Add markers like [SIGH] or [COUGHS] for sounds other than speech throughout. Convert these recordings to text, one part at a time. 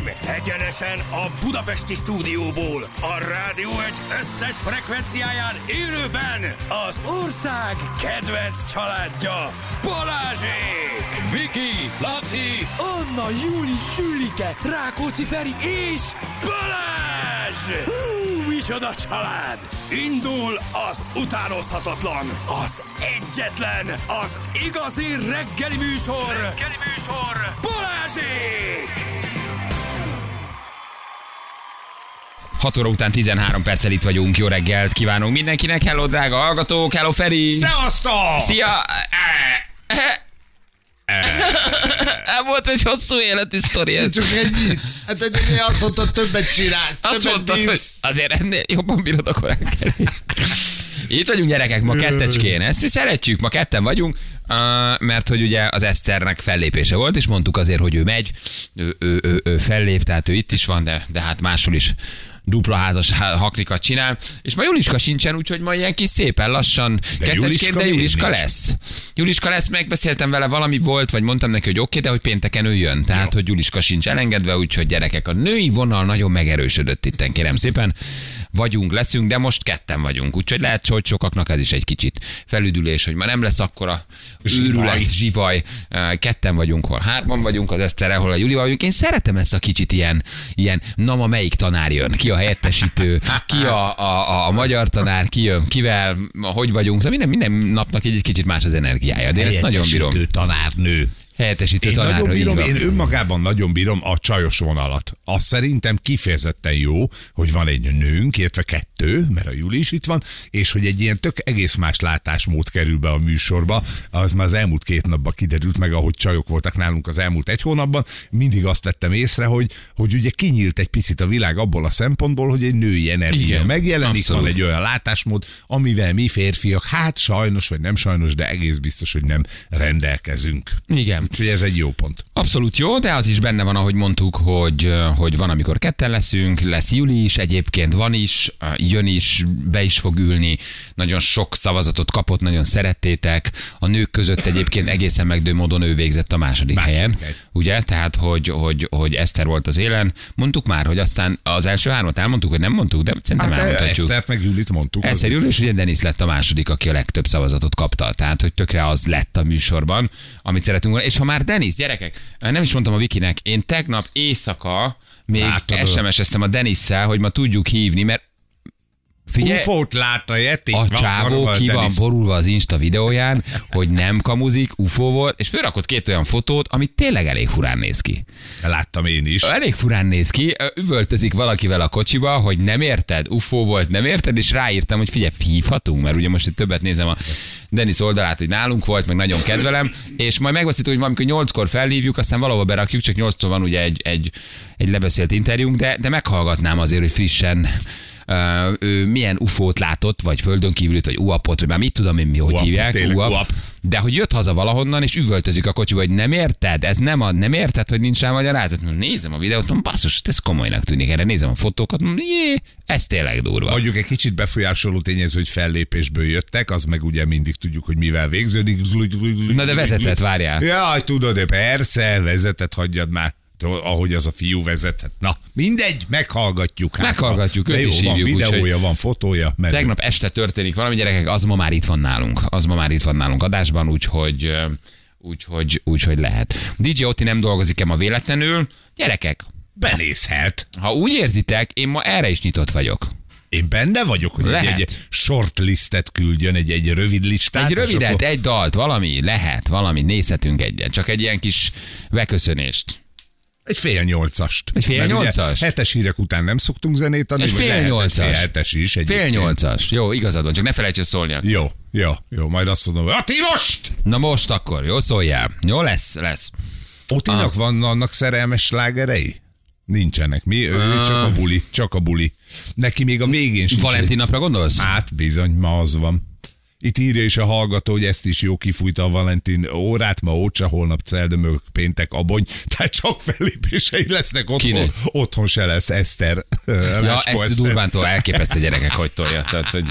Uraim, egyenesen a Budapesti stúdióból, a rádió egy összes frekvenciáján élőben az ország kedvenc családja, Balázsék! Viki, Laci, Anna, Júli, Sülike, Rákóczi Feri és Balázs! Hú, micsoda család! Indul az utánozhatatlan, az egyetlen, az igazi reggeli műsor! Reggeli műsor! Balázsék! 6 óra után 13 perccel itt vagyunk. Jó reggelt kívánunk mindenkinek. Hello, drága hallgatók. Hello, Feri. Szevasztok! Szia! [LAUGHS] Volt egy hosszú életű sztori. Csak ennyi. Hát egy azt mondta, többet csinálsz, Azt többet mondtad, hogy azért ennél jobban bírod a korán. Itt vagyunk gyerekek, ma kettecskén. Ezt mi szeretjük, ma ketten vagyunk, uh, mert hogy ugye az Eszternek fellépése volt, és mondtuk azért, hogy ő megy, ő, ő, ő, ő fellép, tehát ő itt is van, de, de hát máshol is dupla házas há- haklikat csinál, és ma Juliska sincsen, úgyhogy ma ilyen kis szépen lassan kettecskén, Juliska de Juliska lesz. Juliska lesz, megbeszéltem vele, valami volt, vagy mondtam neki, hogy oké, okay, de hogy pénteken ő jön. Tehát, hogy Juliska sincs elengedve, úgyhogy gyerekek, a női vonal nagyon megerősödött itten, kérem szépen. Vagyunk, leszünk, de most ketten vagyunk. Úgyhogy lehet, hogy sokaknak ez is egy kicsit felüdülés, hogy ma nem lesz akkora őrület, zsivaj. Ketten vagyunk, hol hárman vagyunk, az Eszterrel, hol a Julival vagyunk. Én szeretem ezt a kicsit ilyen, ilyen na ma melyik tanár jön, ki a helyettesítő, ki a, a, a magyar tanár, ki jön, kivel, hogy vagyunk. Szóval minden, minden napnak egy, egy kicsit más az energiája. De én ezt nagyon bírom. Tanárnő. Helyettesítő Én tanár, nagyon bírom, én önmagában nagyon bírom a csajos vonalat. Az szerintem kifejezetten jó, hogy van egy nőnk, illetve kettő, mert a Júli is itt van, és hogy egy ilyen tök egész más látásmód kerül be a műsorba. Az már az elmúlt két napban kiderült meg, ahogy csajok voltak nálunk az elmúlt egy hónapban. Mindig azt vettem észre, hogy, hogy ugye kinyílt egy picit a világ abból a szempontból, hogy egy női energia Igen, megjelenik, abszolút. van egy olyan látásmód, amivel mi férfiak, hát sajnos vagy nem sajnos, de egész biztos, hogy nem rendelkezünk. Igen. Úgyhogy ez egy jó pont. Abszolút jó, de az is benne van, ahogy mondtuk, hogy, hogy van, amikor ketten leszünk, lesz Juli is, egyébként van is, jön is, be is fog ülni, nagyon sok szavazatot kapott, nagyon szerettétek. A nők között egyébként egészen megdő módon ő végzett a második, Második helyen. hely. Ugye? Tehát, hogy, hogy, hogy Eszter volt az élen. Mondtuk már, hogy aztán az első hármat elmondtuk, hogy nem mondtuk, de szerintem Hát elmondhatjuk. Esztert meg Julit mondtuk. Eszter Júli, és ugye Denis lett a második, aki a legtöbb szavazatot kapta. Tehát, hogy tökre az lett a műsorban, amit szeretünk volna. És ha már Denis, gyerekek, nem is mondtam a Vikinek, én tegnap éjszaka még. SMS-eztem a Denisszel, hogy ma tudjuk hívni, mert figyelj, Ufót látta, Yeti. a csávó ki van borulva az Insta videóján, hogy nem kamuzik, UFO volt, és fölrakott két olyan fotót, ami tényleg elég furán néz ki. Láttam én is. Elég furán néz ki, üvöltözik valakivel a kocsiba, hogy nem érted, UFO volt, nem érted, és ráírtam, hogy figyelj, hívhatunk, mert ugye most itt többet nézem a Denis oldalát, hogy nálunk volt, meg nagyon kedvelem, és majd megbeszéltük, hogy valamikor nyolckor felhívjuk, aztán valahol berakjuk, csak nyolctól van ugye egy, egy, egy lebeszélt interjúnk, de, de meghallgatnám azért, hogy frissen ő milyen ufót látott, vagy földön kívülit, vagy uapot, vagy már mit tudom én, mi hogy Uap, hívják, tényleg uap. de hogy jött haza valahonnan, és üvöltözik a kocsiba, hogy nem érted, ez nem, a, nem érted, hogy nincs rá magyarázat. Mondom, Nézem a videót, mondom, basszus, ez komolynak tűnik erre, nézem a fotókat, mondom, jé, ez tényleg durva. Mondjuk egy kicsit befolyásoló tényező, hogy fellépésből jöttek, az meg ugye mindig tudjuk, hogy mivel végződik. Na de vezetett, várjál. Jaj, tudod, de persze, vezetett, hagyjad már. Ahogy az a fiú vezetett. Na, mindegy, meghallgatjuk. hát, Meghallgatjuk, őt is van hívjuk, videója, úgyhogy- van fotója. Mert Tegnap este történik valami, gyerekek, az ma már itt van nálunk. Az ma már itt van nálunk adásban, úgyhogy, úgyhogy, úgyhogy lehet. DJ Otti nem dolgozik-e ma véletlenül? Gyerekek, benézhet. ha úgy érzitek, én ma erre is nyitott vagyok. Én benne vagyok, hogy egy, Lehet. egy short listet küldjön, egy, egy rövid listát. Egy rövidet, akkor- egy dalt, valami, lehet, valami, nézhetünk egyet. Csak egy ilyen kis beköszönést. Egy fél nyolcast. Egy fél Mert nyolcast? Hetes hírek után nem szoktunk zenét adni. Egy fél lehet nyolcas. Fél hetes is. Fél egyébként. nyolcas. Jó, igazad van, csak ne felejts el szólni. Jó, jó, jó. Majd azt mondom, hogy Ati most! Na most akkor, jó szóljál. Jó lesz, lesz. Otinak van annak szerelmes slágerei? Nincsenek. Mi? Ő csak a buli. Csak a buli. Neki még a végén sincs. Valentin napra gondolsz? Hát bizony, ma az van. Itt írja is a hallgató, hogy ezt is jó kifújta a Valentin órát, ma ócsa, holnap celdömök, péntek abony, tehát csak fellépései lesznek otthon. Kinek? Otthon se lesz Eszter. Ja, [LAUGHS] ezt durvántól elképesztő gyerekek, hogy tolja. Tehát, hogy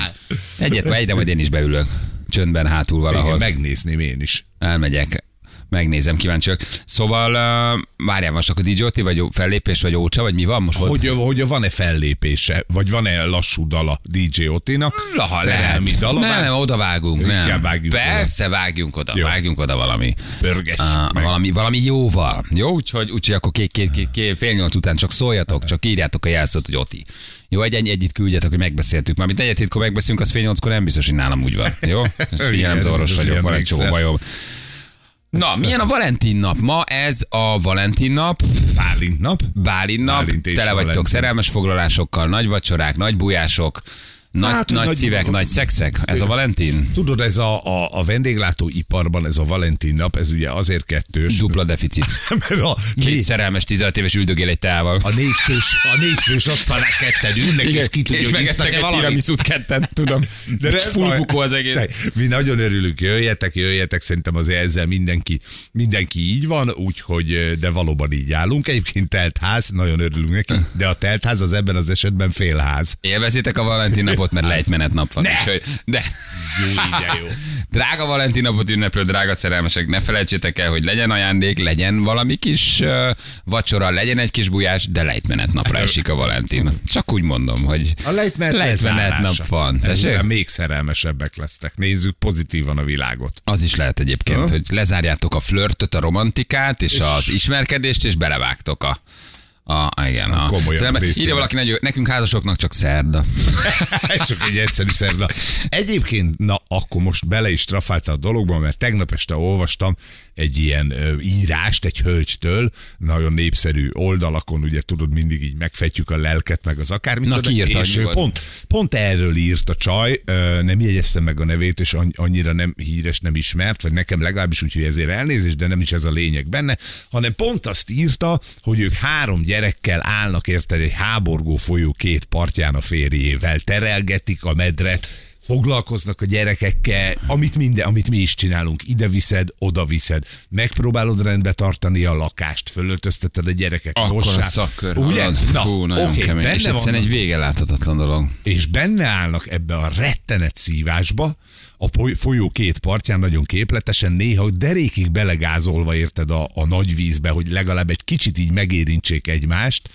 egyet, egyre majd én is beülök. Csöndben hátul Igen, valahol. megnézném én is. Elmegyek. Megnézem, kíváncsiak. Szóval, uh, várjál, most akkor DJ Oti, vagy fellépés, vagy Ócsa, vagy mi van most? Hogy, hogy van-e fellépése, vagy van-e lassú dala DJ Otinak? Laha lehet. dala? Nem, nem, oda vágunk. Nem. Vágjunk Persze, vágjunk oda. Jó. Vágjunk oda valami. Pörges. Uh, valami, valami jóval. Jó, úgyhogy, úgyhogy akkor két, két, két, két, fél nyolc után csak szóljatok, csak írjátok a jelszót, hogy Oti. Jó, egy, egy egyit küldjetek, hogy megbeszéltük. Már mint egyet hétkor megbeszélünk, az fél nyolckor nem biztos, hogy nálam úgy van. Jó? [LAUGHS] Figyelem, zavaros vagyok, hogy van egy csomó bajom. Na, milyen a Valentin nap? Ma ez a Valentin nap, Bálint nap. Bálint nap, Bálint tele vagytok szerelmes foglalásokkal, nagy vacsorák, nagy bujások, nagy, Hát, nagy, nagy- szívek, nagy szexek. Ez a Valentin? Tudod, ez a, a, a vendéglátóiparban, ez a Valentin nap, ez ugye azért kettős, Dupla deficit. [LAUGHS] mert a, Két négy, szerelmes 16 éves üldögél egy teával. a négy fős, a négy fős asztalnál ketten ülnek, és ki tudja, és isznak-e egy tiramisút ketten, tudom. De nem full az egész. Te, Mi nagyon örülünk, jöjjetek, jöjjetek, szerintem azért ezzel mindenki, mindenki így van, úgyhogy, de valóban így állunk. Egyébként telt ház, nagyon örülünk neki, de a telt ház az ebben az esetben félház. Élvezitek a Valentin napot, mert lejtmenet nap van. Ne! Úgyhogy, de, Jó, jó. [LAUGHS] drága Valentin napot ünneplő, drága szerelmesek, ne felejtsétek el, hogy legyen ajándék, legyen valami kis uh, vacsora, legyen egy kis bujás, de lejtmenet napra esik a Valentin. Csak úgy mondom, hogy A lejtmenet, lejtmenet nap van. Ezután még szerelmesebbek lesztek. Nézzük pozitívan a világot. Az is lehet egyébként, Ha? hogy lezárjátok a flörtöt, a romantikát és az ismerkedést, és belevágtok a a, igen, a, részébe. írja valaki, nagyon, nekünk házasoknak csak szerda. [LAUGHS] Csak egy egyszerű szerda. Egyébként, na akkor most bele is trafálta a dologba, mert tegnap este olvastam egy ilyen írást egy hölgytől, nagyon népszerű oldalakon, ugye tudod, mindig így megfejtjük a lelket, meg az akármit. Na, ki írta, és ő pont, pont erről írt a csaj, nem jegyeztem meg a nevét, és anny- annyira nem híres, nem ismert, vagy nekem legalábbis úgy, hogy ezért elnézést, de nem is ez a lényeg benne, hanem pont azt írta, hogy ők három gyerekkel állnak érted egy háborgó folyó két partján a férjével, terelgetik a medret, foglalkoznak a gyerekekkel, amit minden, amit mi is csinálunk, ide viszed, oda viszed, megpróbálod rendbe tartani a lakást, fölöltözteted a gyereket, Akkor a mossák. szakkör. Ugye? Na, Hú, nagyon oké, kemény. benne És egyszerűen vannak- egy vége láthatatlan dolog. és benne állnak ebbe a rettenet szívásba, a folyó két partján nagyon képletesen, néha derékig belegázolva érted a, a nagy vízbe, hogy legalább egy kicsit így megérintsék egymást,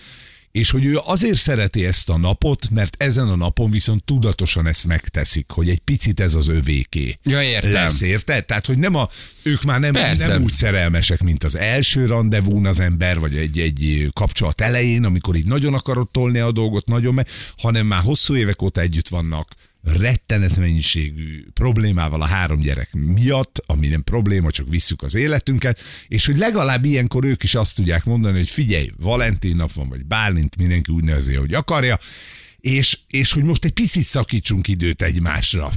és hogy ő azért szereti ezt a napot, mert ezen a napon viszont tudatosan ezt megteszik, hogy egy picit ez az övéké. Ja, értem. Lesz, érted? Tehát, hogy nem a, ők már nem, Persze. nem úgy szerelmesek, mint az első rendezvún az ember, vagy egy, egy kapcsolat elején, amikor így nagyon akarod tolni a dolgot, nagyon meg, hanem már hosszú évek óta együtt vannak, rettenet mennyiségű problémával a három gyerek miatt, ami nem probléma, csak visszük az életünket, és hogy legalább ilyenkor ők is azt tudják mondani, hogy figyelj, Valentin nap van, vagy Bálint, mindenki úgy nevezi, hogy akarja, és, és hogy most egy picit szakítsunk időt egymásra.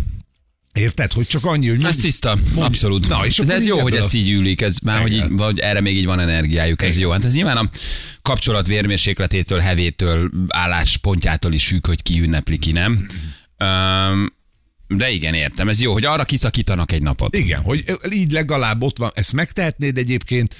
Érted, hogy csak annyi, hogy Ez tiszta, mondj- abszolút. Na, és De ez jó, hogy a- ezt így ülik, ez már, hogy, így, hogy erre még így van energiájuk, ez jó. Hát ez nyilván a kapcsolat vérmérsékletétől, hevétől, álláspontjától is függ, hogy ki ünnepli, ki nem. Um, de igen, értem, ez jó, hogy arra kiszakítanak egy napot. Igen, hogy így legalább ott van, ezt megtehetnéd egyébként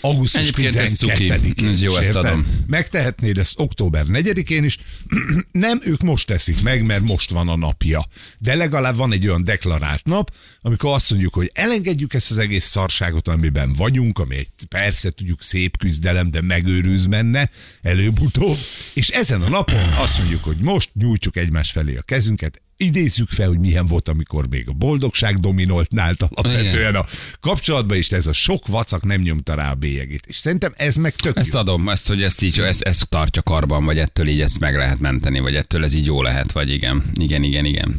augusztus Egyébként ez cuki. 12-én Ez jó, ezt adom. Megtehetnéd ezt október 4-én is, [CLEARS THROAT] nem, ők most teszik meg, mert most van a napja. De legalább van egy olyan deklarált nap, amikor azt mondjuk, hogy elengedjük ezt az egész szarságot, amiben vagyunk, ami egy persze tudjuk szép küzdelem, de megőrűz benne előbb-utóbb, és ezen a napon azt mondjuk, hogy most nyújtsuk egymás felé a kezünket, idézzük fel, hogy milyen volt, amikor még a boldogság dominolt nált alapvetően a kapcsolatban, és ez a sok vacak nem nyomta rá a bélyegét. És szerintem ez meg tök Ezt jó. adom, ezt, hogy ezt így, ezt, ezt tartja karban, vagy ettől így ezt meg lehet menteni, vagy ettől ez így jó lehet, vagy igen, igen, igen, igen.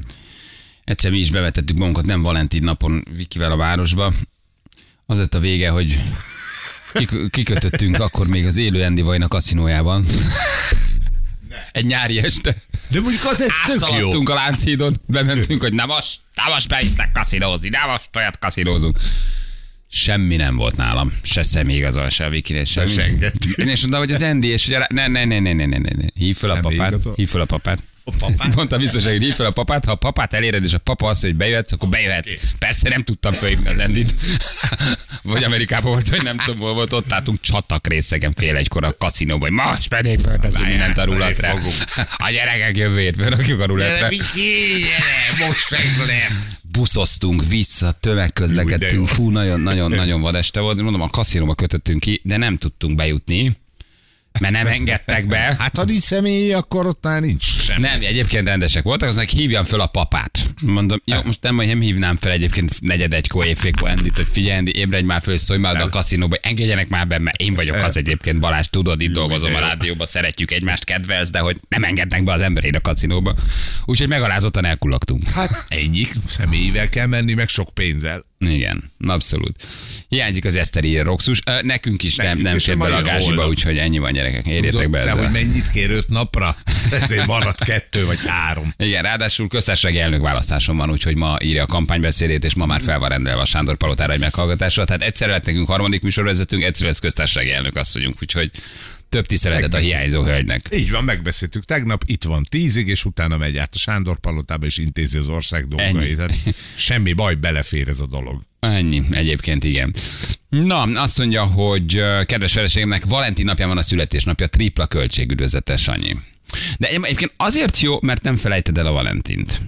Egyszer mi is bevetettük magunkat, nem Valentin napon Vikivel a városba. Az lett a vége, hogy kik- kikötöttünk akkor még az élő Andy Vajna kaszinójában. Egy nyári este. De mondjuk az ez tök jó. A Lánchídon, bementünk, hogy na most, na most bevisznek kaszinózni, na most olyat kaszinózunk. Semmi nem volt nálam. Se személyigazol, se Vikinél, semmi. Én is mondtam, hogy az Andy, és hogy a- ne, ne, ne, ne, ne, ne, ne, ne. Hív fel a papát, Személyigazol? hív fel a papát. A papát? [LAUGHS] Mondta biztos, hogy hív fel a papát, ha a papát eléred, és a papa azt, hogy bejöhetsz, akkor bejöhetsz. Persze nem tudtam felhívni az Endit. [LAUGHS] Vagy Amerikában volt, hogy nem tudom, hol volt, ott álltunk csatak részegen fél egykor a kaszinóban, hogy most pedig fölteszünk mindent a ruletre. A gyerekek jövő hét fölrakjuk a ruletre. most le. buszoztunk vissza, tömegközlekedtünk, fú, nagyon, nagyon, nagyon vad este volt. Mondom, a kaszinóba kötöttünk ki, de nem tudtunk bejutni, mert nem engedtek be. Hát ha nincs személy, akkor ott már nincs semmi. Nem, egyébként rendesek voltak, aznak hívjam föl a papát. Mondom, jó, most nem, nem hívnám fel egyébként negyed egykor éjfélkor Endit, hogy figyelj, Endi, ébredj már föl, szólj már a kaszinóba, engedjenek már be, mert én vagyok az egyébként, Balázs, tudod, itt dolgozom a rádióban, szeretjük egymást, kedvelsz, de hogy nem engednek be az emberét a kaszinóba. Úgyhogy megalázottan elkullaktunk. Hát ennyi, személyivel kell menni, meg sok pénzzel. Igen, abszolút. Hiányzik az eszteri roxus. Nekünk is nem, Nekünk nem fér bele a gázsiba, úgyhogy ennyi van gyerekek. Érjetek be ezzel. hogy mennyit kér öt napra? Ezért maradt kettő vagy három. Igen, ráadásul köztársasági elnök választáson van, úgyhogy ma írja a kampánybeszédét, és ma már fel van rendelve a Sándor Palotára egy meghallgatásra. Tehát egyszer lett nekünk harmadik műsorvezetőnk, egyszer lesz köztársasági elnök asszonyunk, úgyhogy több tiszteletet a hiányzó hölgynek. Így van, megbeszéltük tegnap, itt van tízig, és utána megy át a Sándor palotába, és intézi az ország dolgait. Tehát semmi baj, belefér ez a dolog. Ennyi, egyébként igen. Na, azt mondja, hogy kedves feleségemnek Valentin napján van a születésnapja, tripla költségüdvözete, Sanyi. De egyébként azért jó, mert nem felejted el a Valentint.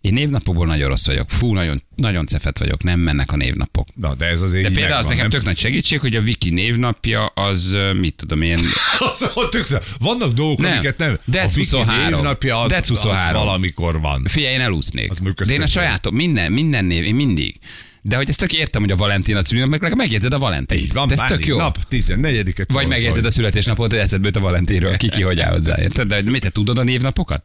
Én névnapokból nagyon rossz vagyok. Fú, nagyon, nagyon cefet vagyok, nem mennek a névnapok. Na, de ez azért De például az megvan, nekem nem? tök nagy segítség, hogy a Viki névnapja az, mit tudom én, [LAUGHS] Az, tök, vannak dolgok, Nem. amiket nem. Dec a Viki 23. névnapja az, Dec az 23. valamikor van. figyelj, én elúsznék. Az De én a sajátom, minden, minden név, én mindig. De hogy ezt tök értem, hogy a Valentin a szülinap, meg megjegyzed a Valentin. Így van, De ez tök jó. nap, 14-et. Vagy megjegyzed a születésnapot, hogy eszedbe a Valentinről, [LAUGHS] ki ki hogy áll hozzá, érted? De mit te tudod a névnapokat?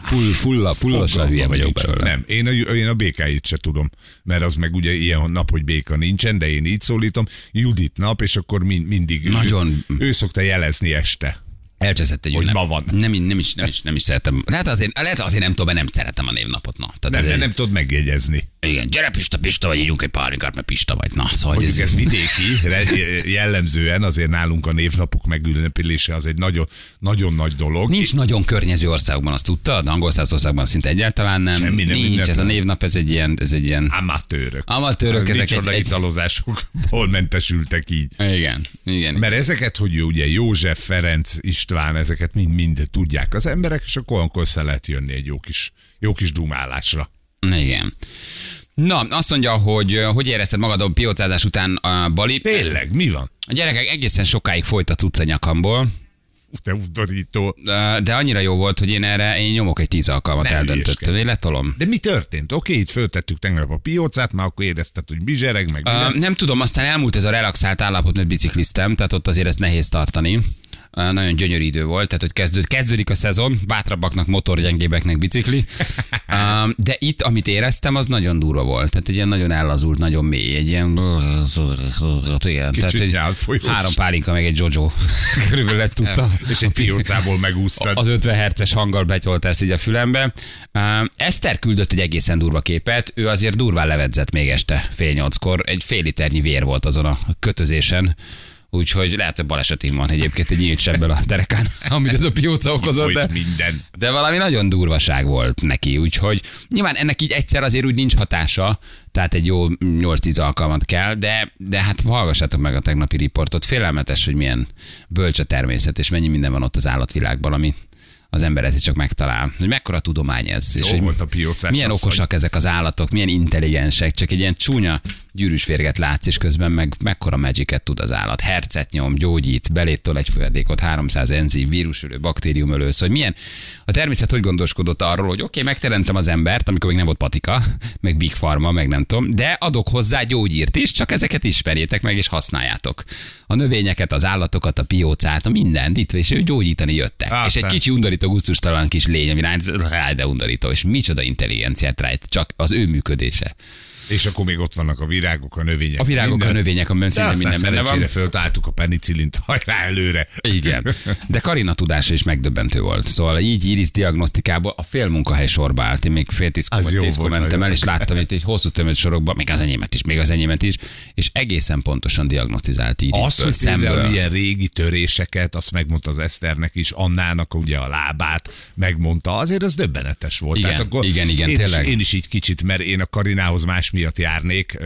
Full, full, fullosan hülye vagyok belőle. Nem, én a, én a békáit se tudom, mert az meg ugye ilyen nap, hogy béka nincsen, de én így szólítom. Judit nap, és akkor mind, mindig Nagyon- Ő, ő szokta jelezni este. Elcseszett egy ünnep. ma van. Nem, nem, is, nem, is, nem is szeretem. Lehet azért, lehet azért nem tudom, mert nem szeretem a névnapot. Na. Tehát Nem, ez nem, tudod megjegyezni. Igen, gyere Pista, Pista, vagy ígyunk egy pálinkát, mert Pista vagy. Na, szóval hogy Mondjuk ez, ez vidéki, jellemzően azért nálunk a névnapok megünnepülése az egy nagyon, nagyon nagy dolog. Nincs nagyon környező országokban, azt tudtad? Angol országban szinte egyáltalán nem. Semmi nem Nincs, ünnepel. ez a névnap, ez egy ilyen, ez egy ilyen... Amatőrök. Amatőrök, ezek Micsoda egy- egy- italozásokból mentesültek így. Igen, igen. Mert ezeket, hogy ugye József, Ferenc, István, ezeket mind, mind tudják az emberek, és akkor olyankor össze lehet jönni egy jó kis, jó kis dumálásra. Igen. Na, azt mondja, hogy ö, hogy érezted magad a piócázás után a Bali? Tényleg, mi van? A gyerekek egészen sokáig folyt a nyakamból, Te udorító. de annyira jó volt, hogy én erre én nyomok egy tíz alkalmat Ne eldöntöttem. Én letolom. De mi történt? Oké, itt föltettük tegnap a piócát, már akkor érezted, hogy bizsereg, meg Ö, minden. nem tudom, aztán elmúlt ez a relaxált állapot, mert bicikliztem, tehát ott azért ezt nehéz tartani. Nagyon gyönyörű idő volt, tehát hogy kezdőd, kezdődik a szezon, bátrabbaknak motor, gyengébeknek bicikli. [LAUGHS] De itt, amit éreztem, az nagyon durva volt. Tehát egy ilyen nagyon ellazult, nagyon mély, egy ilyen... [LAUGHS] Igen, tehát egy három pálinka, meg egy Jojo. [LAUGHS] Körülbelül ezt tudta. És egy piócából megúsztad. Az 50 herces hanggal betyolt ezt így a fülembe. Eszter küldött egy egészen durva képet, ő azért durván levedzett még este fél nyolckor, egy fél liternyi vér volt azon a kötözésen, Úgyhogy lehet, hogy balesetén van egyébként egy nyílt sebbel a derekán, [LAUGHS] amit ez a pióca okozott, de, minden. de valami nagyon durvaság volt neki, úgyhogy nyilván ennek így egyszer azért úgy nincs hatása, tehát egy jó 8-10 alkalmat kell, de, de hát hallgassátok meg a tegnapi riportot, félelmetes, hogy milyen bölcs a természet, és mennyi minden van ott az állatvilágban, ami az ember ezt csak megtalál. Hogy mekkora tudomány ez. és hogy volt a piócás Milyen asszony. okosak ezek az állatok, milyen intelligensek, csak egy ilyen csúnya gyűrűs férget látsz, és közben meg mekkora magicet tud az állat. Hercet nyom, gyógyít, beléttől egy folyadékot, 300 enzim, vírusölő, baktériumölő, szóval milyen a természet hogy gondoskodott arról, hogy oké, okay, megteremtem az embert, amikor még nem volt patika, meg Big Pharma, meg nem tudom, de adok hozzá gyógyírt is, csak ezeket ismerjétek meg és használjátok. A növényeket, az állatokat, a piócát, a mindent itt, és ő gyógyítani jöttek. Aztán. És egy kicsi undorító, gusztustalan kis lény, ami rád de undorító, és micsoda intelligenciát rájt, csak az ő működése. És akkor még ott vannak a virágok, a növények. A virágok, minden. a növények, a De szinte minden benne van. föltáltuk a penicillint, [LAUGHS] hajrá előre. Igen. [LAUGHS] De Karina tudása is megdöbbentő volt. Szóval így Iris diagnosztikából a fél munkahely sorba állt. Én még fél tízkor vagy tízkor mentem el, és láttam itt egy hosszú tömött sorokban, még az enyémet is, még az enyémet is, és egészen pontosan diagnosztizált Irisből, Az, hogy szemből. ilyen régi töréseket, azt megmondta az Eszternek is, Annának ugye a lábát megmondta, azért az döbbenetes volt. Igen, igen, igen, én tényleg. Is, én is így kicsit, mert én a Karinához más miatt járnék,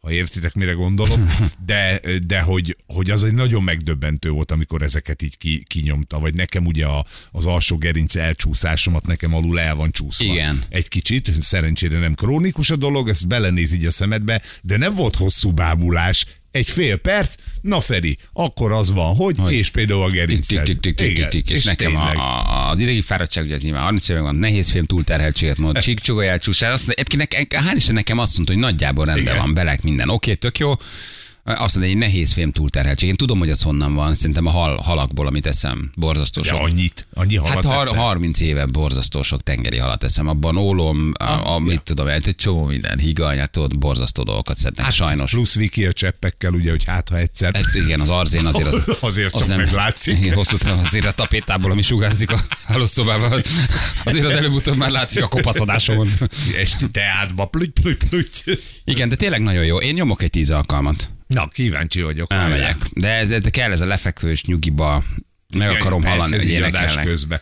ha értitek, mire gondolom, [LAUGHS] de, de hogy, hogy az egy nagyon megdöbbentő volt, amikor ezeket így ki, kinyomta, vagy nekem ugye a, az alsó gerinc elcsúszásomat nekem alul el van csúszva. Igen. Egy kicsit, szerencsére nem krónikus a dolog, ezt belenéz így a szemedbe, de nem volt hosszú bámulás, egy fél perc, na Feri, akkor az van, hogy, Hogy? és például a gerinced. tik, tik, tik, tik, Igen, tik, és, nekem a, a, az idegi fáradtság, ugye ez nyilván 30 éve van, nehéz film túlterheltséget mond, [LAUGHS] csík csugaj elcsúszás, azt egyébként hál' Isten nekem azt mondta, hogy nagyjából rendben Igen. van, belek minden, oké, tök jó. Azt mondja, egy nehéz film túlterheltség. Én tudom, hogy az honnan van, szerintem a hal, halakból, amit eszem, borzasztó sok. annyit, annyi halat Hát har- eszel? 30 éve borzasztó sok tengeri halat eszem, abban ólom, a, a, mit tudom, egy csomó minden, higanyát, tudod, borzasztó dolgokat szednek, hát, sajnos. Plusz Viki a cseppekkel, ugye, hogy hát ha egyszer. Ez, igen, az arzén azért az, [LAUGHS] Azért az csak meglátszik. Igen, hosszú távon azért a tapétából, ami sugárzik a hálószobában, azért az előbb-utóbb már látszik a kopaszodásomon. Esti teátba, plüty, plüty, plüty. Igen, de tényleg nagyon jó. Én nyomok egy tíz alkalmat. Na, kíváncsi vagyok. Elmegyek. De ez, ez kell ez a lefekvős nyugiba. Meg Igen, akarom persze, hallani, hogy énekelnek. közben.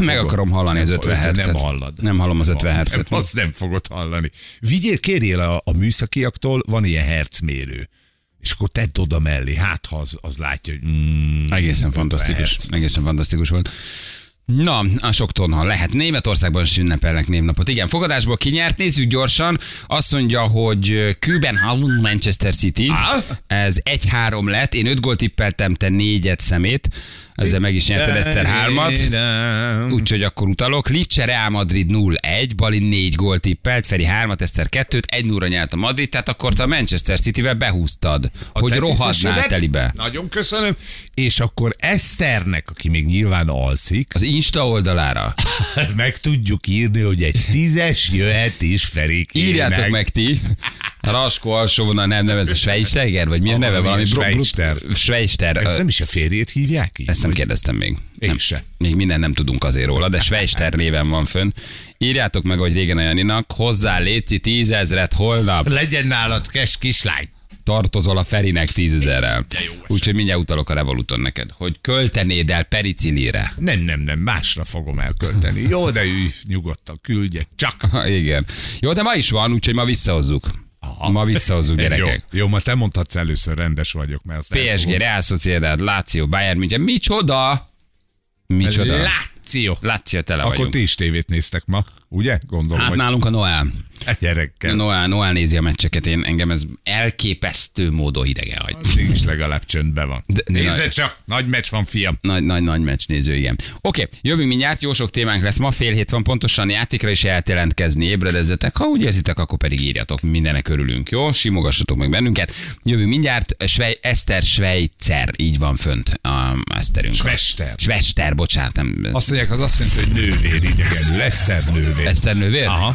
Meg akarom hallani az 50 Nem hercet. hallod. Nem hallom az 50 hercet. Nem, azt nem fogod hallani. Vigyél, kérjél a, a műszakiaktól, van ilyen hercmérő. És akkor tedd oda mellé, hát ha az, az látja, hogy mm, Egészen 50 fantasztikus. hertz. Egészen fantasztikus volt. Na, a sok tonna lehet. Németországban is ünnepelnek névnapot. Igen, fogadásból kinyert, nézzük gyorsan. Azt mondja, hogy Kübenhavn Manchester City. Ez 1-3 lett. Én 5 gólt tippeltem, te 4 szemét. Ezzel meg is nyerted Eszter 3-at. Úgyhogy akkor utalok. Lipcse Real Madrid 0-1, Balin 4 gólt tippelt, Feri 3-at, Eszter 2-t, 1 0 nyert a Madrid, tehát akkor te a Manchester City-vel behúztad, A hogy rohadnál telibe. Nagyon köszönöm. És akkor Eszternek, aki még nyilván alszik, Az Insta oldalára. [LAUGHS] meg tudjuk írni, hogy egy tízes jöhet is Ferékének. Írjátok meg ti. [LAUGHS] Raskó alsóvonal, nem, nem, ez a Schweister, vagy mi a Ah, neve? Valami brut- Schweister. Ezt nem is a férjét hívják így? Ezt nem kérdeztem még. Én nem. se. Még minden nem tudunk azért róla, de Schweister néven van fönn. Írjátok meg, hogy régen a Janinak, hozzá Léci tízezret holnap, Legyen nálad kes kislány. tartozol a Ferinek tízezerrel. Úgyhogy mindjárt utalok a Revoluton neked, hogy költenéd el Pericilire. Nem, nem, nem, másra fogom elkölteni. Jó, de ülj nyugodtan, küldje. Csak. Ha, igen. Jó, de ma is van, úgyhogy ma visszahozzuk. Aha. Ma visszahozzuk, gyerekek. Jó, jó, ma te mondhatsz először, rendes vagyok, mert azt PSG. Real Sociedad, Lazio, Bayern München. Micsoda? Micsoda? Láció. Lazio tele Akkor vagyunk. ti is tévét néztek ma, ugye? Gondolom, Hát hogy nálunk a Noel. egy gyerekkel. Noel, Noel nézi a meccseket, én, engem ez elképesztő módon hidege hagy. Addig is legalább csöndben van. De- de- Nézd csak, nagy meccs van, fiam. Nagy, nagy, nagy meccs néző, igen. Oké, jövünk mindjárt, jó sok témánk lesz ma, fél hét van pontosan, játékra is el jelentkezni, ébredezzetek, ha úgy érzitek, akkor pedig írjatok, mindenek örülünk, jó? Simogassatok meg bennünket. Jövünk mindjárt, Svej, Eszter Svejcer, így van fönt a Eszterünk. Svester. Svester, bocsánat, nem. Azt mondják, az azt jelenti, hogy nővér idegen. Leszter nővér. Eszter nővér? Aha.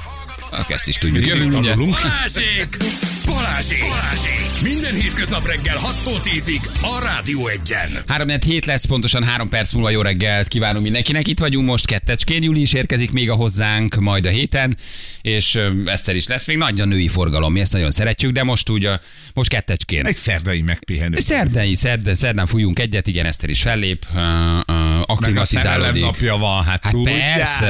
Akkor ezt is tudjuk. Jövünk mindjárt. Tanulunk. Balázsék! Balázsék! Balázsék! Minden hétköznap reggel 6-tól 10-ig a Rádió Egyen. 3 hét lesz, pontosan 3 perc múlva jó reggelt kívánunk mindenkinek. Itt vagyunk most kettecskén, Júli is érkezik még a hozzánk majd a héten, és Eszter is lesz. Még nagy a női forgalom, mi ezt nagyon szeretjük, de most úgy, a, most kettecskén. Egy szerdai megpihenő. Szerdai, szerd, szerdán fújunk egyet, igen, Eszter is fellép, uh, uh, Meg a aklimatizálódik. napja van, hát, Hát tudjátok. persze.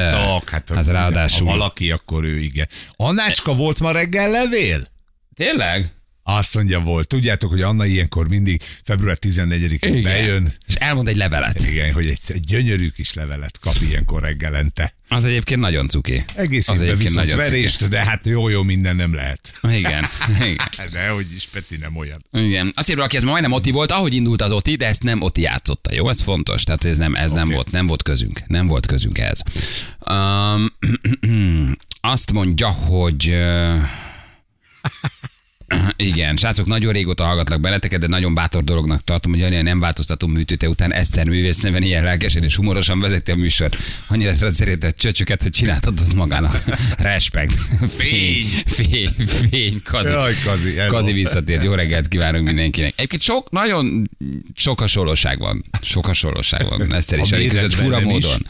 Hát, Hát ráadásul. Ha valaki, akkor ő igen. Annácska volt ma reggel levél? Tényleg? Azt mondja, volt. Tudjátok, hogy Anna ilyenkor mindig február 14-én bejön. És elmond egy levelet. Igen, hogy egy, egy gyönyörű kis levelet kap ilyenkor reggelente. Az egyébként nagyon cuki. Egész az viszont cuki. verést, de hát jó-jó minden nem lehet. Igen, [LAUGHS] igen. De hogy is, Peti nem olyan. Igen. Azt írja, aki ez ma majdnem Oti volt, ahogy indult az Oti, de ezt nem Oti játszotta. Jó, ez fontos. Tehát ez nem, ez okay. nem volt, nem volt közünk. Nem volt közünk ez. Um, [CLEARS THROAT] azt mondja, hogy uh, [CLEARS THROAT] Igen, srácok, nagyon régóta hallgatlak benneteket, de nagyon bátor dolognak tartom, hogy olyan nem változtató műtőte után Eszter művész neven ilyen lelkesen és humorosan vezeti a műsor. Annyira szeretett csöcsöket, hogy csináltatod magának. [LAUGHS] Respekt. Fény. Fény, fény, kazi. Jaj, Kazi, hello. Kazi visszatért. Jó reggelt kívánunk mindenkinek. Egyébként sok, nagyon sok hasonlóság van. Sok hasonlóság van. Eszter is elég között fura módon.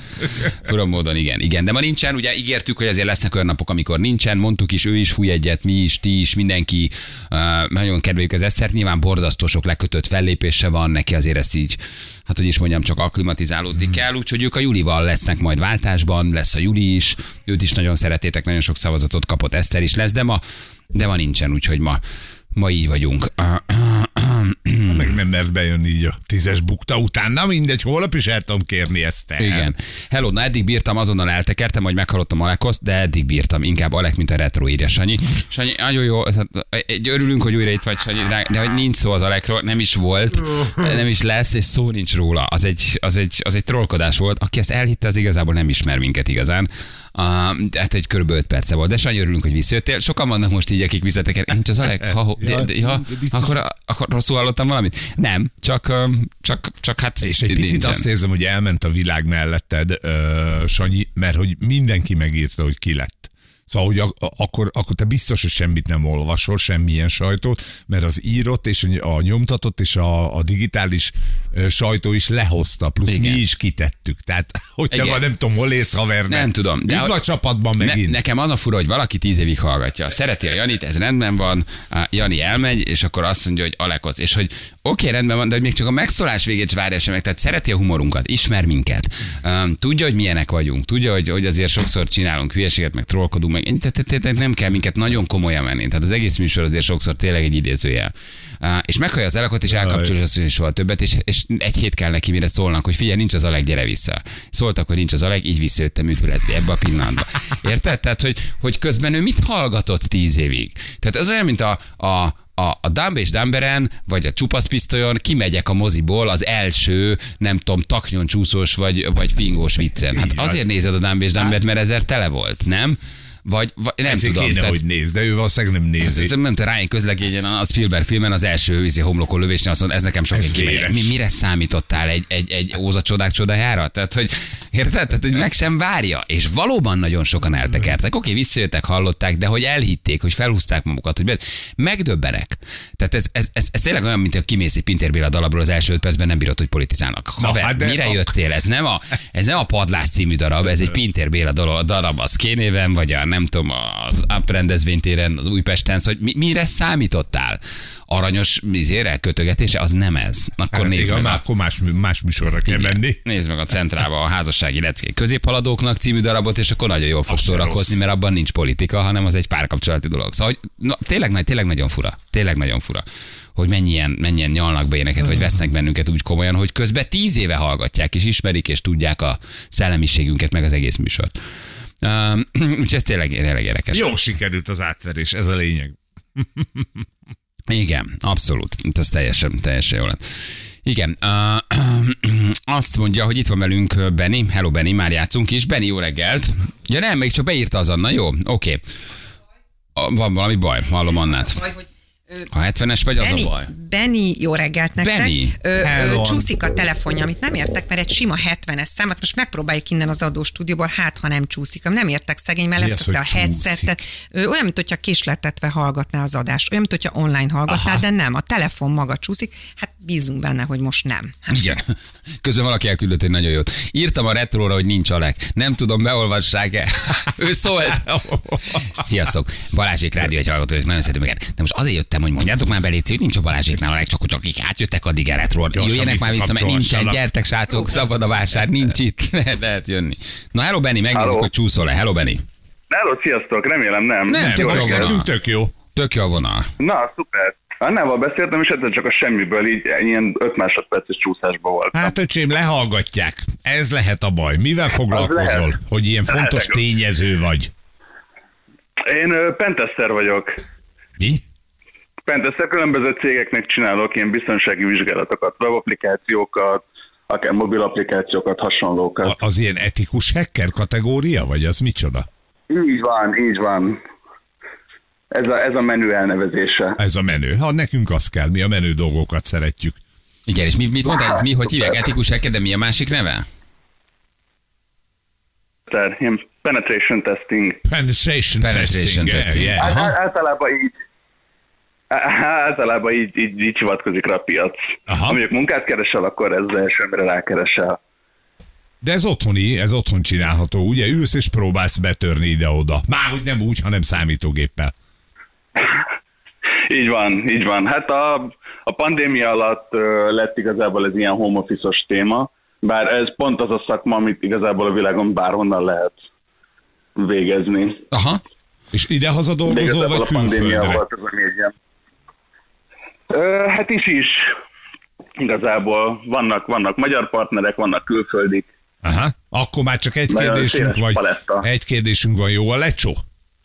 Fura módon, igen, igen. De ma nincsen, ugye ígértük, hogy azért lesznek olyan napok, amikor nincsen. Mondtuk is, ő is fúj egyet, mi is, ti is, mindenki. Nagyon kedveljük az Esztert. Nyilván borzasztó sok lekötött fellépése van, neki azért ezt így, hát hogy is mondjam, csak akklimatizálódni kell. Úgyhogy ők a Julival lesznek majd váltásban, lesz a Juli is. Őt is nagyon szeretétek, nagyon sok szavazatot kapott, Eszter is lesz, de ma, de ma nincsen, úgyhogy ma, ma így vagyunk. Meg nem mert bejönni így a tízes bukta után. Na mindegy, holnap is el tudom kérni ezt el. Igen. Hello, na eddig bírtam, azonnal eltekertem, hogy meghallottam Alekoszt, de eddig bírtam. Inkább Alek, mint a retro írja Sanyi. Sanyi, nagyon jó, tehát egy örülünk, hogy újra itt vagy, Sanyi, de hogy nincs szó az Alekról, nem is volt, nem is lesz, és szó nincs róla. Az egy, az egy, az egy trollkodás volt. Aki ezt elhitte, az igazából nem ismer minket igazán. Hát egy kb. 5 perce volt, de Sanyi örülünk, hogy visszajöttél. Sokan vannak most így, akik visszatek. Nincs az Alek? Ha, ja, biztos. akkor, akkor rosszul hallottam valamit? Nem, csak, csak, csak hát És egy picit nincsen. azt érzem, hogy elment a világ melletted, uh, Sanyi, mert hogy mindenki megírta, hogy ki lett. Szóval, hogy akkor, akkor te biztos, hogy semmit nem olvasol, semmilyen sajtót, mert az írott és a nyomtatott és a, a digitális sajtó is lehozta, plusz Igen. mi is kitettük. Tehát, hogy te van, nem tudom, hol ész haver. Nem tudom, de hogy- a csapatban Ne, megint. nekem az a fura, hogy valaki tíz évig hallgatja. Szereti a Janit, ez rendben van, Jani elmegy, és akkor azt mondja, hogy Alekoz. És hogy oké, rendben van, de még csak a megszólás végét várja sem meg. Tehát szereti a humorunkat, ismer minket. Um, tudja, hogy milyenek vagyunk. Tudja, hogy, hogy azért sokszor csinálunk hülyeséget, meg trollkodunk, meg te- te- te- te- nem kell minket nagyon komolyan menni. Tehát az egész műsor azért sokszor tényleg egy idézőjel. Uh, és meghallja az Alekot, és elkapcsolja, azt hogy soha többet, és, és egy hét kell neki, mire szólnak, hogy figyelj, nincs az Alek, gyere vissza. Szóltak, hogy nincs az Alek, így visszajöttem üdvölezni ebbe a pillanatba. Érted? Tehát, hogy, hogy közben ő mit hallgatott tíz évig? Tehát ez olyan, mint a, a, a, a Dumb és Dumberen, vagy a csupaszpisztolyon kimegyek a moziból az első, nem tudom, taknyon csúszós vagy, vagy fingós viccen. Hát azért nézed a Dumb és Dumbert, mert ezer tele volt, nem? Vagy, vagy nem Ezért tudom. kéne, tehát- hogy nézd, de ő valószínűleg nem nézi. ez nem tudom, Ryan közlegényen a Spielberg filmen az első vízi homlokon lövésnél azt mondta, ez nekem sok Ez. Mi, mire számítottál egy, egy, egy óza csodák csodájára? Tehát, hogy érted? Tehát, hogy meg sem várja. És valóban nagyon sokan eltekertek. Oké, visszajöttek, hallották, de hogy elhitték, hogy felhúzták magukat, hogy be- megdöbbenek. Tehát ez, ez, ez, ez tényleg olyan, mint a kimész egy Pintér Béla dalabról az első öt percben nem bírod, hogy politizálnak. Haver, hát mire jöttél? Ez nem, a, ez nem a Padlás című darab, ez egy Pintér Béla darab a Szkénéven, vagy a nem tudom, az Up rendezvénytéren, az Újpesten, hogy mi, mire számítottál? Aranyos mizére, kötögetése, az nem ez. Akkor Hát, nézd igen, meg a, akkor más, más műsorra kell igen, menni. nézd meg a centrába a házassági leckék középhaladóknak című darabot, és akkor nagyon jól fog szórakozni, mert abban nincs politika, hanem az egy párkapcsolati dolog. Szóval hogy, na, tényleg, nagy- tényleg nagyon fura. Tényleg nagyon fura hogy mennyien, mennyien nyalnak be éneket, vagy vesznek bennünket úgy komolyan, hogy közben tíz éve hallgatják, és ismerik, és tudják a szellemiségünket, meg az egész műsort. [CLEARS THROAT] Úgyhogy ez tényleg, tényleg érdekes. Jó sikerült az átverés, ez a lényeg. [LAUGHS] Igen, abszolút. Ez teljesen, teljesen jó lett. Igen, uh, azt mondja, hogy itt van velünk Benny. Hello Benny, már játszunk is. Benny, jó reggelt. Ja nem, még csak beírta az Anna, jó? Oké. Okay. Van valami baj, hallom Annát. Baj, hogy Ha 70-es vagy, az Benny, a baj. Benny, jó reggelt nektek. Benny, Ö, ö, csúszik a telefonja, amit nem értek, mert egy sima 70-es számot most megpróbáljuk innen az adóstúdióból, hát ha nem csúszik. Nem értek szegény, mert leszokta a headsetet. Ö, olyan, mint hogyha kisletetve hallgatná az adást, olyan, mint hogyha online hallgatná, Aha. de nem, a telefon maga csúszik. Hát bízunk benne, hogy most nem. Hát, Igen. Közben valaki elküldött egy nagyon jót. Írtam a retróra, hogy nincs Alek. Nem tudom, beolvassák-e. [LAUGHS] ő szólt. [LAUGHS] Sziasztok. Balázsék rádió egy hallgató, nagyon szeretem őket. De most azért jöttem, hogy mondjátok már beléci, hogy nincs a Balázséknál Alek, csak hogy akik átjöttek addig a. Gyorsan Jöjjenek már vissza, mert nincsen. Gyertek, srácok, szabad a vásár, nincs itt. [LAUGHS] Lehet, lehet jönni. Na, hello Benny, megnézzük, Hello. hogy csúszol-e. Hello Benny. Hello, sziasztok, remélem nem. Nem, tök jó tök jó. Tök jó a vonal. Na, szuper. Annával beszéltem, és egyszer csak a semmiből így ilyen 5 másodperces csúszásba voltam. Hát öcsém, lehallgatják. Ez lehet a baj. Mivel foglalkozol, hogy ilyen fontos Lehet. tényező vagy? Én pentester vagyok. Mi? Pentester különböző cégeknek csinálok ilyen biztonsági vizsgálatokat, webapplikációkat, akár mobil applikációkat, hasonlókat. A- Az ilyen etikus hacker kategória, vagy az micsoda? Így van, így van. Ez a, ez a menü elnevezése. Ez a menő. Ha nekünk az kell, mi a menő dolgokat szeretjük. Igen, és mi, mit mondtál, ez mi, hogy hívják? Etikus hacker, de mi a másik neve? Penetration testing. Penetration, Penetration testing. testing. Yeah, Á- Általában így általában így, így, így hivatkozik rá a piac. Aha. Ha mondjuk munkát keresel, akkor ez az első, amire rákeresel. De ez otthoni, ez otthon csinálható, ugye? Ülsz és próbálsz betörni ide-oda. Már hogy nem úgy, hanem számítógéppel. Így van, így van. Hát a, a pandémia alatt lett igazából ez ilyen home office-os téma, bár ez pont az a szakma, amit igazából a világon bárhonnan lehet végezni. Aha. És idehaza De dolgozol, vagy a pandémia külföldre? volt ez a média. Ö, hát is is. Igazából vannak, vannak magyar partnerek, vannak külföldik. Aha. Akkor már csak egy Nagyon kérdésünk, vagy paletta. egy kérdésünk van, jó a lecsó?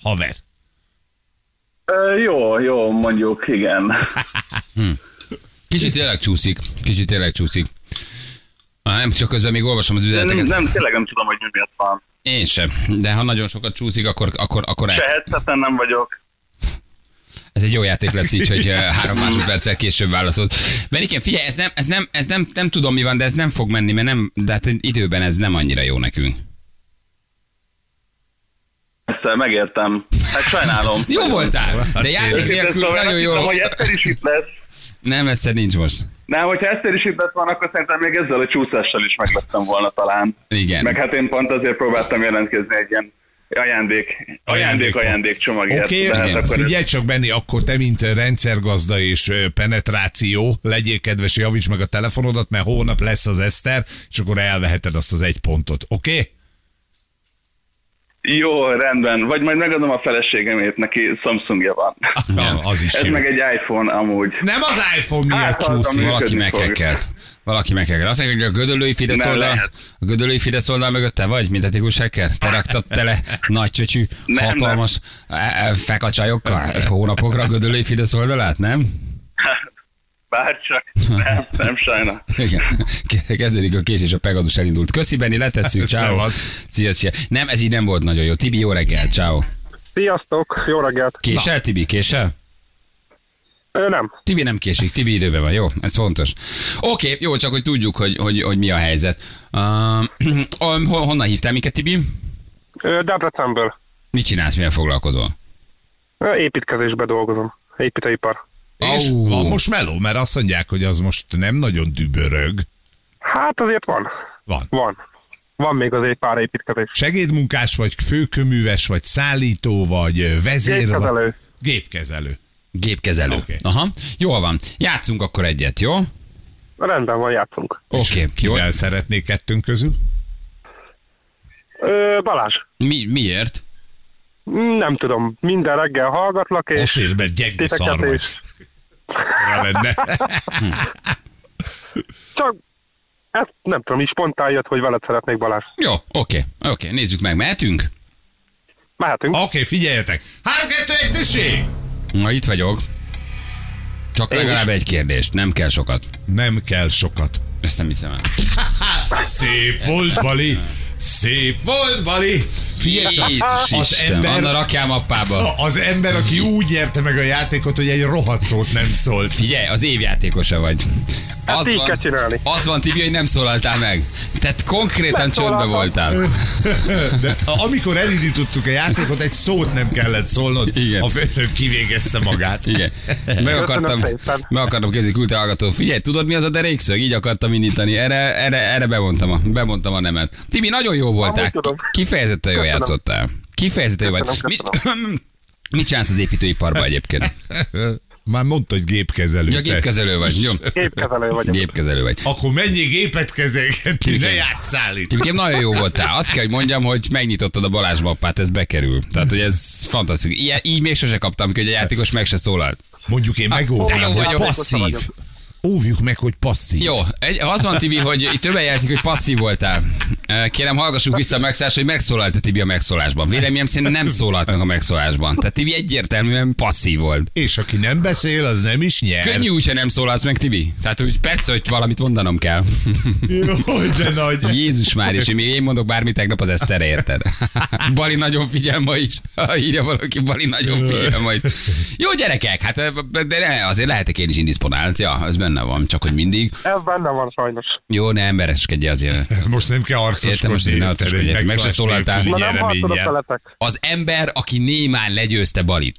Haver. Ö, jó, jó, mondjuk, igen. Kicsit tényleg csúszik. Kicsit tényleg csúszik. Nem, csak közben még olvasom az Nem, üzeneteket. nem, tényleg nem tudom, hogy mi miatt van. Én sem. De ha nagyon sokat csúszik, akkor, akkor, akkor Se el. headseten nem vagyok. Ez egy jó játék lesz így, hogy [LAUGHS] eh, három másodperccel később válaszolt. Benikén, figyelj, ez, nem, ez, nem, ez nem, nem tudom mi van, de ez nem fog menni, mert nem, de hát időben ez nem annyira jó nekünk. Ezt megértem. Hát sajnálom. Jó voltál, de játék nélkül nagyon jó. hogy Eszter is itt lesz. Nem, egyszer nincs most. Nem, hogyha Eszter is itt lett volna, akkor szerintem még ezzel a csúszással is meglettem volna talán. Igen. Meg hát én pont azért próbáltam jelentkezni egy ilyen ajándék, ajándék, ajándék csomagért. Oké, De hát okay, akkor ez- figyelj csak Benni, akkor te, mint rendszergazda és penetráció, legyél kedves, javíts meg a telefonodat, mert hónap lesz az Eszter, és akkor elveheted azt az egy pontot, oké? Okay? Jó, rendben. Vagy majd megadom a feleségemét, neki Samsungja van. [LAUGHS] Ja, az is Ez jó. meg egy iPhone amúgy. Nem az iPhone miatt Hát, csúszik. Valaki fog. Valaki meghekkelt. Azt mondja, hogy a gödöllői Fidesz Nem oldal, lehet. a gödöllői Fidesz oldal mögött te vagy, mint etikus hacker? Te raktad tele nagy csöcsű, Nem, hatalmas e, e, fekacsajokkal hónapokra a gödöllői Fidesz oldalát, nem? [LAUGHS] Bárcsak. Nem, nem sajna. [LAUGHS] Igen. Kezdődik a kés és a Pegasus elindult. Köszi, Benni, letesszük. Ciao. Szia, szia. Nem, ez így nem volt nagyon jó. Tibi, jó reggel. Ciao. Sziasztok, jó reggelt. Késel, Tibi, késel? Nem, Tibi nem késik, Tibi időben van, jó? Ez fontos. Oké, jó, csak hogy tudjuk, hogy, hogy, hogy mi a helyzet. Uh, [CLEARS THROAT] honnan hívtál minket, Tibi? Debrecenből. Mit csinálsz, milyen foglalkozol? Építkezésbe dolgozom. Építőipar. És Au. van most meló, mert azt mondják, hogy az most nem nagyon dübörög. Hát azért van. Van. Van. Van még azért pár építkezés. Segédmunkás vagy, főköműves vagy, szállító vagy, vezér vagy. Gépkezelő. Gépkezelő. Oké. Aha. Jól van. Játszunk akkor egyet, jó? Rendben van, játszunk. Oké. Okay. Jó. Kivel szeretnék kettőnk közül? Ö, Balázs, Mi, miért? nem tudom, minden reggel hallgatlak, és Azért, mert gyenge szar vagy. Ra lenne. Csak ezt nem tudom, így spontán jött, hogy veled szeretnék Balázs. Jó, oké. Okay. Oké, okay. nézzük meg. Mehetünk? Mehetünk. Oké, okay, figyeljetek. 3, 2, 1, tessék! Na, itt vagyok. Csak legalább egy kérdést. Nem kell sokat. Nem kell sokat. Ezt nem hiszem el. Szép volt, Bali! Szép volt, Bali! Figyelj csak, Jézus az Isten, ember, Anna rakjál mappába. az ember, aki úgy nyerte meg a játékot, hogy egy rohadt szót nem szólt. Figyelj, az évjátékosa vagy. Ezt Az így van, kell csinálni. az van, Tibi, hogy nem szólaltál meg. Tehát konkrétan csöndbe voltál. [LAUGHS] De amikor elindítottuk a játékot, egy szót nem kellett szólnod. Igen. A főnök kivégezte magát. Igen. Meg akartam, meg akartam kezdeni küldte hallgató. Figyelj, tudod mi az a derékszög? Így akartam indítani. Erre, erre, erre bemondtam, a, bemondtam a nemet. Tibi, nagyon jó voltál. Kifejezetten jól Köszönöm. játszottál. Kifejezetten jó vagy. Mit, [LAUGHS] mit csinálsz az építőiparban egyébként? [LAUGHS] Már mondta, hogy gépkezelő. Ja, gépkezelő vagy. Jó. [LAUGHS] Gépkezelő vagyok. Gépkezelő vagy. Akkor menjél gépet kezelgetni, ne játsszál itt. Egyébként nagyon jó voltál. Azt kell, hogy mondjam, hogy megnyitottad a Balázs mappát, ez bekerül. Tehát, hogy ez fantasztikus. Ilyen, így még sose kaptam ki, hogy a játékos meg se szólalt. Mondjuk én jó megóvnám, hogy passzív. Óvjuk meg, hogy passzív. Jó, egy, az van, Tibi, hogy itt többen jelzik, hogy passzív voltál. Kérem, hallgassuk vissza a megszólást, hogy megszólalt a Tibi a megszólásban. Véleményem szerint nem szólalt meg a megszólásban. Tehát Tibi egyértelműen passzív volt. És aki nem beszél, az nem is nyer. Könnyű úgy, ha nem szólalsz meg, Tibi. Tehát úgy persze, hogy valamit mondanom kell. Jaj, de nagy. Jézus már, és én, én mondok bármit tegnap az Eszterre, érted? Bali nagyon figyel ma is. Írja valaki, Bali nagyon figyel ma is. Jó gyerekek, hát de ne, azért lehetek én is indisponált. Ja, ez benne van, csak hogy mindig. Ez benne van sajnos. Jó, ne embereskedj azért. Most nem kell Értem, most arcoskodni. ne meg se szólaltál. Ma nem harcolok veletek. Az ember, aki némán legyőzte Balit.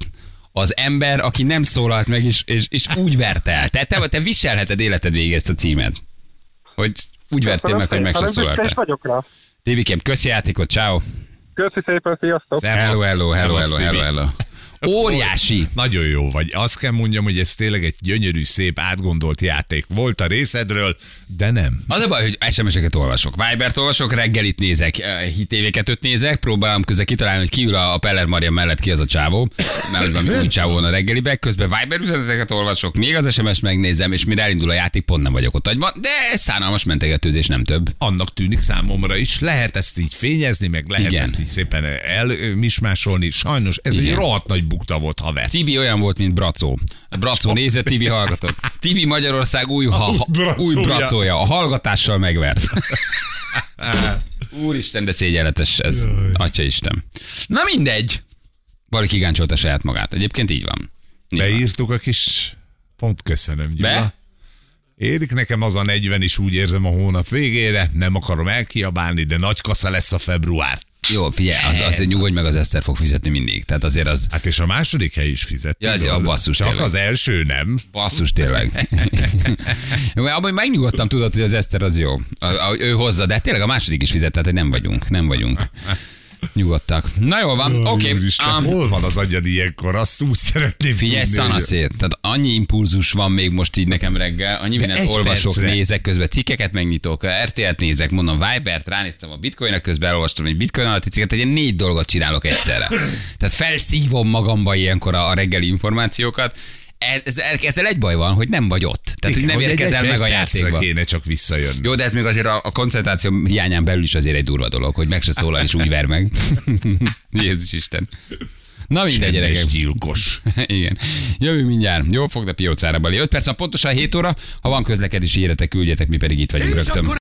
Az ember, aki nem szólalt meg, és, és, és úgy verte el. Te, te, te viselheted életed végig ezt a címet. Hogy úgy vertél meg, hogy meg se szólaltál. Tibikém, köszi játékot, ciao. Köszi szépen, sziasztok! Hello, hello, hello, hello, hello, hello. Óriási. Nagyon jó vagy. Azt kell mondjam, hogy ez tényleg egy gyönyörű, szép, átgondolt játék volt a részedről, de nem. Az a baj, hogy SMS-eket olvasok. Vibert olvasok, reggelit nézek, eh, hitévéket öt nézek, próbálom közben kitalálni, hogy ki ül a Peller Maria mellett ki az a csávó, mert hogy valami [COUGHS] új csávó van a reggelibe, közben Viber üzeneteket olvasok, még az SMS megnézem, és mire elindul a játék, pont nem vagyok ott agyban, de ez szánalmas mentegetőzés, nem több. Annak tűnik számomra is. Lehet ezt így fényezni, meg lehet Igen. ezt így szépen elmismásolni. Sajnos ez egy Igen. rohadt nagy bukta volt, haver. Tibi olyan volt, mint Bracó. Bracó nézett, Tibi hallgatott. Tibi Magyarország új, ha, ha, új bracója. A hallgatással megvert. [LAUGHS] Úristen, de szégyenletes ez. Atya Isten. Na mindegy. Valaki kigáncsolta saját magát. Egyébként így van. Így van. Beírtuk a kis... Pont köszönöm, Gyula. Be? Érik nekem az a 40 is úgy érzem a hónap végére, nem akarom elkiabálni, de nagy kasza lesz a február. Jó, figyelj, az, az, Ez nyugodj meg, az Eszter fog fizetni mindig. Tehát azért az Hát és a második hely is fizet. Ja, azért a basszus Csak tényleg. az első nem. basszus tényleg. [LAUGHS] Abban megnyugodtam, tudod, hogy az Eszter az jó. A, a, ő hozza, de tényleg a második is fizet, tehát hogy nem vagyunk, nem vagyunk. Nyugodtak. Na jó van, oké. Úristen, Um, hol van az agyad ilyenkor? Azt úgy szeretném Figyelj, szanaszét, tehát annyi impulzus van még most így nekem reggel, annyi mindent egy olvasok, percre. nézek, közben cikkeket megnyitok, RTL-t nézek, mondom Vibert, ránéztem a bitcoin közben elolvastam egy bitcoin alatti cikket, egy négy dolgot csinálok egyszerre. Tehát felszívom magamba ilyenkor a, reggeli információkat, ezzel egy baj van, hogy nem vagy ott. Tehát, Igen, hogy nem érkezel egy meg a játékba. kéne csak visszajönni. Jó, de ez még azért a, a koncentráció hiányán belül is azért egy durva dolog, hogy meg se szólal és úgy ver meg. [LAUGHS] Jézus Isten. Na mindegy, gyerekek. gyilkos. [LAUGHS] Igen. Jövő mindjárt. Jó, fog, de piócára bali. 5 perc, pontosan 7 óra. Ha van közlekedési éretek, küldjetek, mi pedig itt vagyunk rögtön.